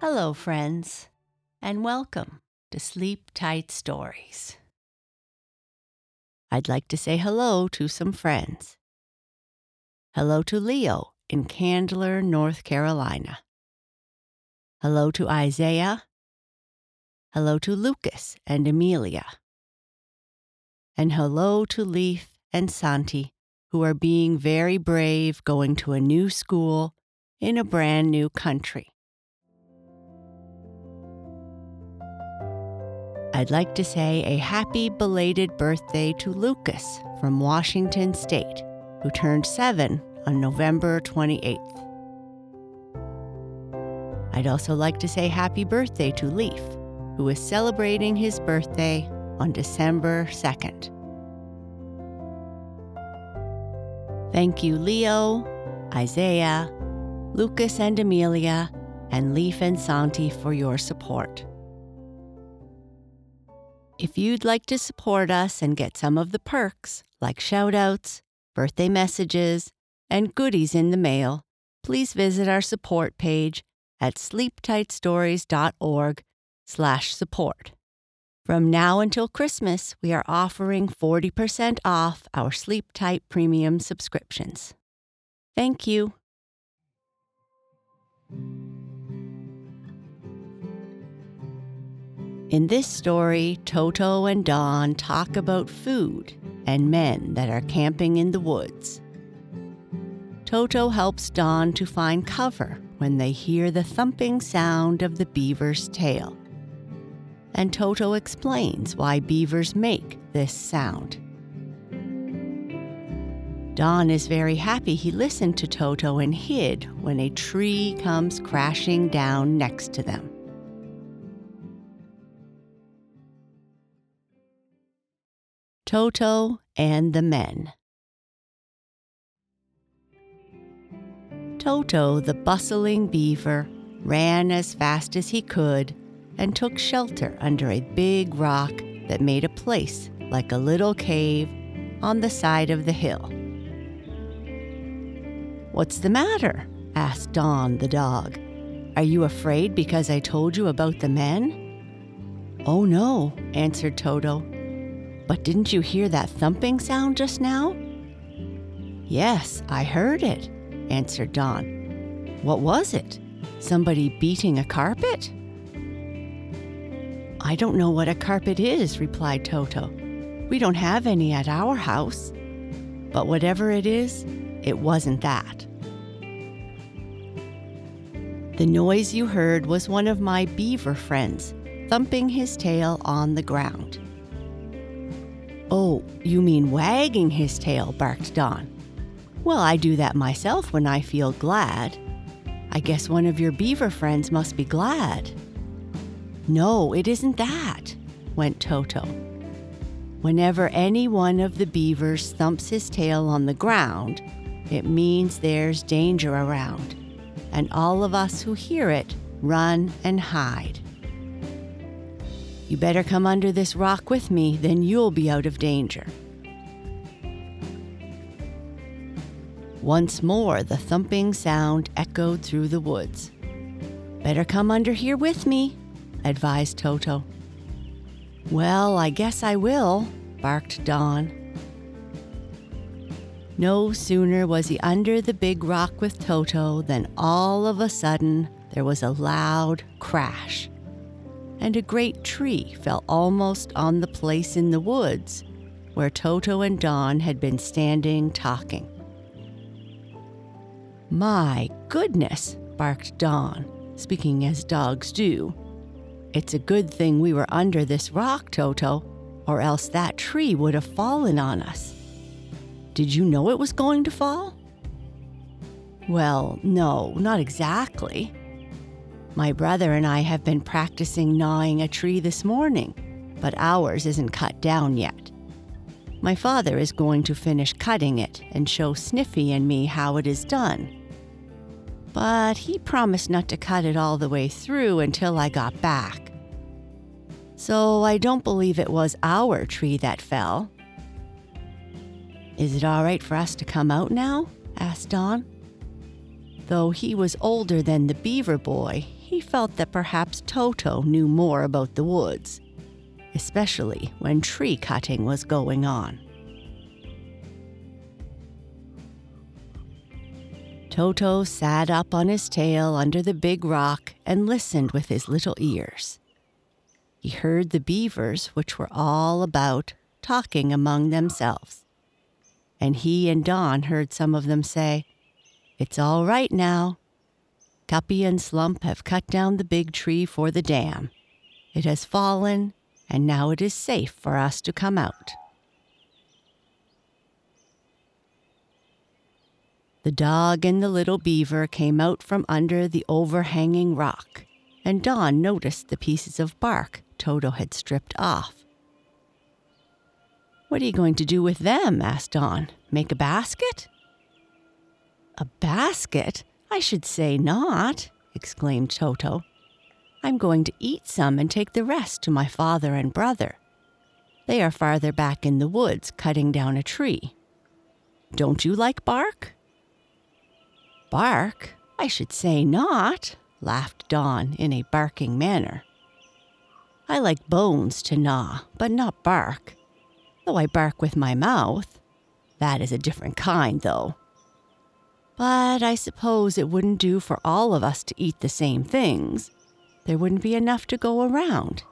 Hello, friends, and welcome to Sleep Tight Stories. I'd like to say hello to some friends. Hello to Leo in Candler, North Carolina. Hello to Isaiah. Hello to Lucas and Amelia. And hello to Leaf and Santi, who are being very brave going to a new school in a brand new country. I'd like to say a happy belated birthday to Lucas from Washington State, who turned seven on November 28th. I'd also like to say happy birthday to Leaf, who is celebrating his birthday on December 2nd. Thank you, Leo, Isaiah, Lucas and Amelia, and Leaf and Santi for your support. If you'd like to support us and get some of the perks, like shoutouts, birthday messages, and goodies in the mail, please visit our support page at sleeptightstories.org slash support. From now until Christmas, we are offering 40% off our Sleep Tight Premium subscriptions. Thank you. In this story, Toto and Don talk about food and men that are camping in the woods. Toto helps Don to find cover when they hear the thumping sound of the beaver's tail. And Toto explains why beavers make this sound. Don is very happy he listened to Toto and hid when a tree comes crashing down next to them. Toto and the Men. Toto, the bustling beaver, ran as fast as he could and took shelter under a big rock that made a place like a little cave on the side of the hill. What's the matter? asked Don the dog. Are you afraid because I told you about the men? Oh no, answered Toto. But didn't you hear that thumping sound just now? Yes, I heard it, answered Don. What was it? Somebody beating a carpet? I don't know what a carpet is, replied Toto. We don't have any at our house. But whatever it is, it wasn't that. The noise you heard was one of my beaver friends thumping his tail on the ground. Oh, you mean wagging his tail, barked Don. Well, I do that myself when I feel glad. I guess one of your beaver friends must be glad. No, it isn't that, went Toto. Whenever any one of the beavers thumps his tail on the ground, it means there's danger around, and all of us who hear it run and hide. You better come under this rock with me, then you'll be out of danger. Once more, the thumping sound echoed through the woods. Better come under here with me, advised Toto. Well, I guess I will, barked Don. No sooner was he under the big rock with Toto than all of a sudden there was a loud crash and a great tree fell almost on the place in the woods where Toto and Don had been standing talking. My goodness, barked Don, speaking as dogs do. It's a good thing we were under this rock, Toto, or else that tree would have fallen on us. Did you know it was going to fall? Well, no, not exactly. My brother and I have been practicing gnawing a tree this morning, but ours isn't cut down yet. My father is going to finish cutting it and show Sniffy and me how it is done. But he promised not to cut it all the way through until I got back. So I don't believe it was our tree that fell. Is it all right for us to come out now? asked Don. Though he was older than the beaver boy, he felt that perhaps Toto knew more about the woods, especially when tree cutting was going on. Toto sat up on his tail under the big rock and listened with his little ears. He heard the beavers, which were all about, talking among themselves. And he and Don heard some of them say, It's all right now. Cuppy and Slump have cut down the big tree for the dam. It has fallen, and now it is safe for us to come out. The dog and the little beaver came out from under the overhanging rock, and Don noticed the pieces of bark Toto had stripped off. What are you going to do with them? asked Don. Make a basket? A basket? I should say not, exclaimed Toto. I'm going to eat some and take the rest to my father and brother. They are farther back in the woods cutting down a tree. Don't you like bark? Bark? I should say not, laughed Don in a barking manner. I like bones to gnaw, but not bark. Though I bark with my mouth. That is a different kind, though. But I suppose it wouldn't do for all of us to eat the same things. There wouldn't be enough to go around.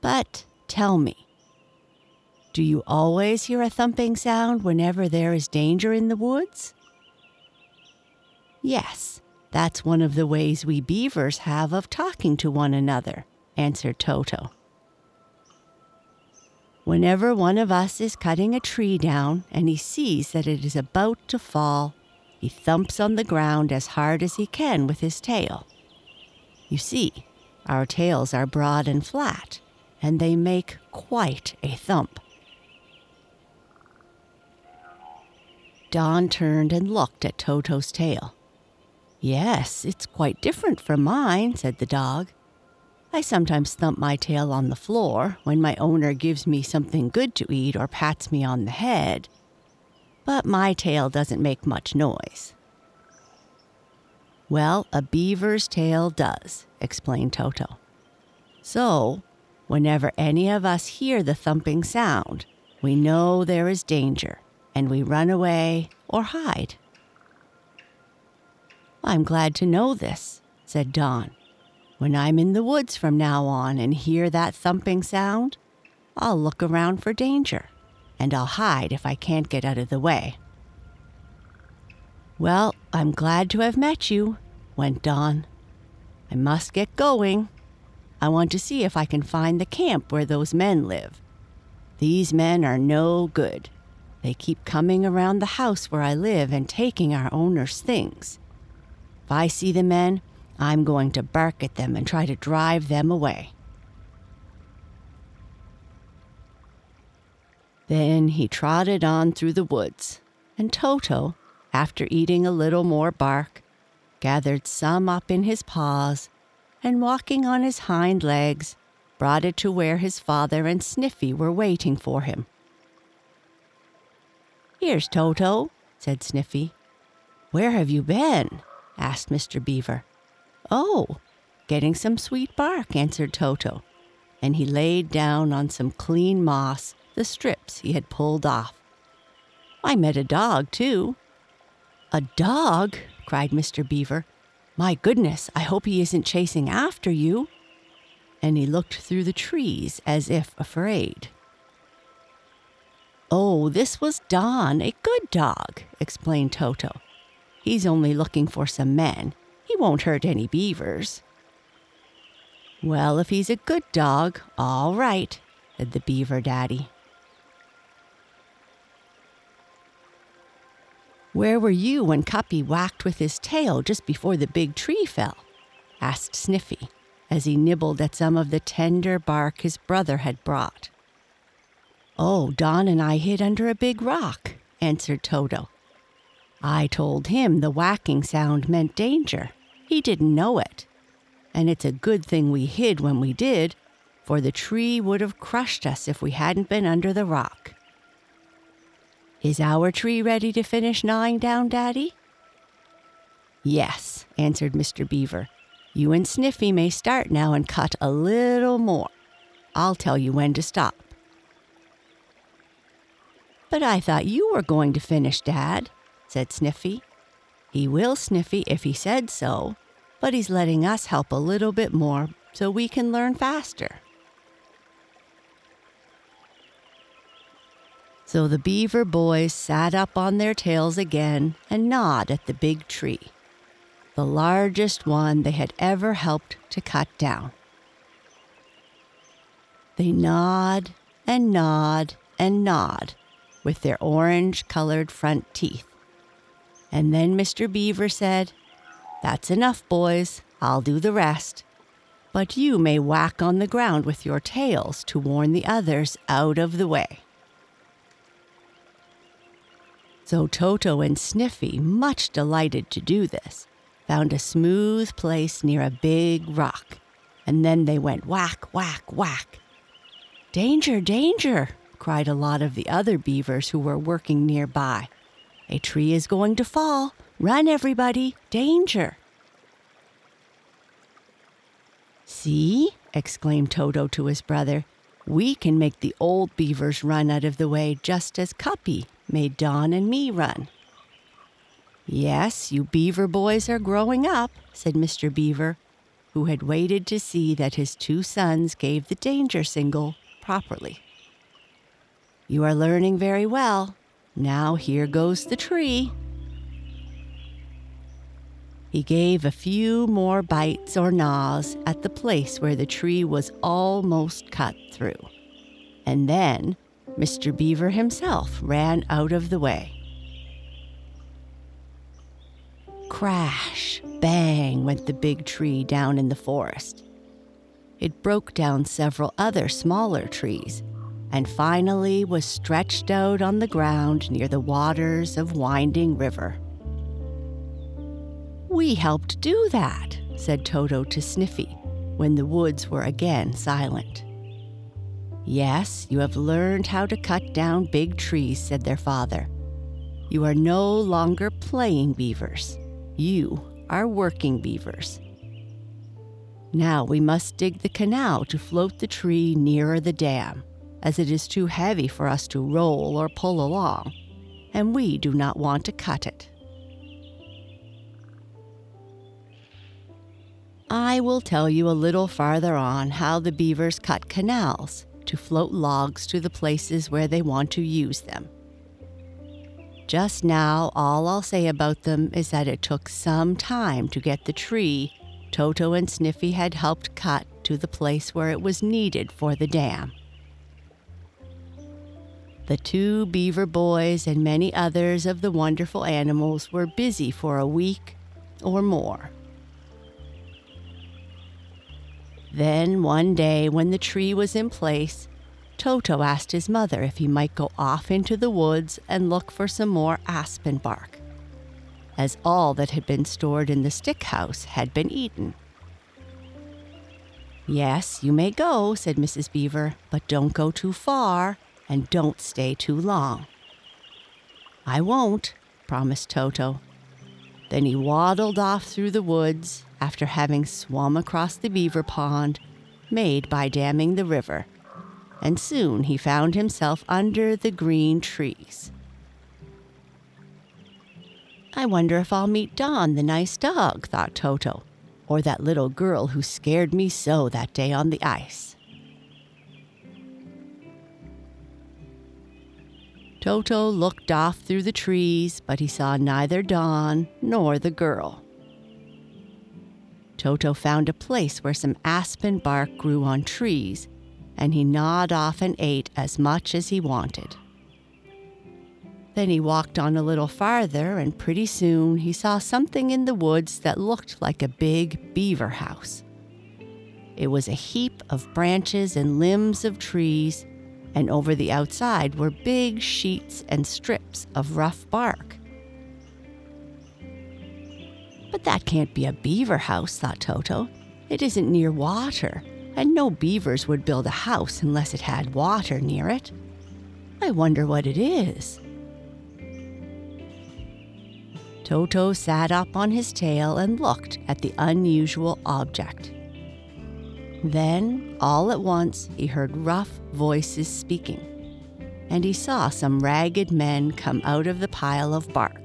But tell me, do you always hear a thumping sound whenever there is danger in the woods? Yes, that's one of the ways we beavers have of talking to one another, answered Toto. Whenever one of us is cutting a tree down and he sees that it is about to fall, he thumps on the ground as hard as he can with his tail. You see, our tails are broad and flat, and they make quite a thump. Don turned and looked at Toto's tail. Yes, it's quite different from mine, said the dog. I sometimes thump my tail on the floor when my owner gives me something good to eat or pats me on the head, but my tail doesn't make much noise. Well, a beaver's tail does, explained Toto. So, whenever any of us hear the thumping sound, we know there is danger and we run away or hide. I'm glad to know this, said Don. When I'm in the woods from now on and hear that thumping sound, I'll look around for danger, and I'll hide if I can't get out of the way. Well, I'm glad to have met you, went Don. I must get going. I want to see if I can find the camp where those men live. These men are no good. They keep coming around the house where I live and taking our owner's things. If I see the men, I'm going to bark at them and try to drive them away. Then he trotted on through the woods, and Toto, after eating a little more bark, gathered some up in his paws, and walking on his hind legs, brought it to where his father and Sniffy were waiting for him. Here's Toto, said Sniffy. Where have you been? asked Mr. Beaver. Oh, getting some sweet bark, answered Toto, and he laid down on some clean moss the strips he had pulled off. I met a dog, too. A dog? cried Mr. Beaver. My goodness, I hope he isn't chasing after you. And he looked through the trees as if afraid. Oh, this was Don, a good dog, explained Toto. He's only looking for some men. He won't hurt any beavers. Well, if he's a good dog, all right, said the beaver daddy. Where were you when Cuppy whacked with his tail just before the big tree fell? asked Sniffy, as he nibbled at some of the tender bark his brother had brought. Oh, Don and I hid under a big rock, answered Toto, I told him the whacking sound meant danger. He didn't know it. And it's a good thing we hid when we did, for the tree would have crushed us if we hadn't been under the rock. Is our tree ready to finish gnawing down, Daddy? Yes, answered Mr. Beaver. You and Sniffy may start now and cut a little more. I'll tell you when to stop. But I thought you were going to finish, Dad, said Sniffy. He will, Sniffy, if he said so, but he's letting us help a little bit more so we can learn faster. So the beaver boys sat up on their tails again and gnawed at the big tree, the largest one they had ever helped to cut down. They gnawed and gnawed and gnawed with their orange colored front teeth. And then Mr. Beaver said, That's enough, boys. I'll do the rest. But you may whack on the ground with your tails to warn the others out of the way. So Toto and Sniffy, much delighted to do this, found a smooth place near a big rock, and then they went whack, whack, whack. Danger, danger, cried a lot of the other beavers who were working nearby. A tree is going to fall. Run, everybody! Danger! See, exclaimed Toto to his brother, we can make the old beavers run out of the way just as Cuppy made Don and me run. Yes, you beaver boys are growing up, said Mr. Beaver, who had waited to see that his two sons gave the danger signal properly. You are learning very well. Now here goes the tree. He gave a few more bites or gnaws at the place where the tree was almost cut through. And then Mr. Beaver himself ran out of the way. Crash, bang went the big tree down in the forest. It broke down several other smaller trees and finally was stretched out on the ground near the waters of Winding River. We helped do that, said Toto to Sniffy when the woods were again silent. Yes, you have learned how to cut down big trees, said their father. You are no longer playing beavers. You are working beavers. Now we must dig the canal to float the tree nearer the dam, as it is too heavy for us to roll or pull along, and we do not want to cut it. I will tell you a little farther on how the beavers cut canals to float logs to the places where they want to use them. Just now, all I'll say about them is that it took some time to get the tree Toto and Sniffy had helped cut to the place where it was needed for the dam. The two beaver boys and many others of the wonderful animals were busy for a week or more. Then one day, when the tree was in place, Toto asked his mother if he might go off into the woods and look for some more aspen bark, as all that had been stored in the stick house had been eaten. Yes, you may go, said Mrs. Beaver, but don't go too far and don't stay too long. I won't, promised Toto. Then he waddled off through the woods after having swum across the beaver pond made by damming the river, and soon he found himself under the green trees. I wonder if I'll meet Don, the nice dog, thought Toto, or that little girl who scared me so that day on the ice. Toto looked off through the trees, but he saw neither Don nor the girl. Toto found a place where some aspen bark grew on trees, and he gnawed off and ate as much as he wanted. Then he walked on a little farther, and pretty soon he saw something in the woods that looked like a big beaver house. It was a heap of branches and limbs of trees, and over the outside were big sheets and strips of rough bark. But that can't be a beaver house, thought Toto. It isn't near water, and no beavers would build a house unless it had water near it. I wonder what it is. Toto sat up on his tail and looked at the unusual object. Then, all at once, he heard rough voices speaking, and he saw some ragged men come out of the pile of bark.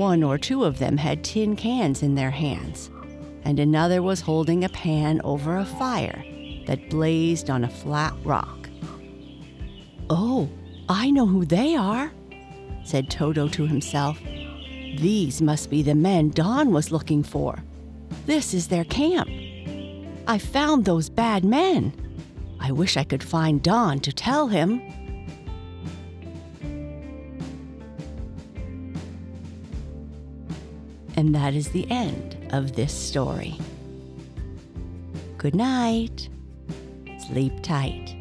One or two of them had tin cans in their hands, and another was holding a pan over a fire that blazed on a flat rock. Oh, I know who they are, said Toto to himself. These must be the men Don was looking for. This is their camp. I found those bad men. I wish I could find Don to tell him. And that is the end of this story. Good night. Sleep tight.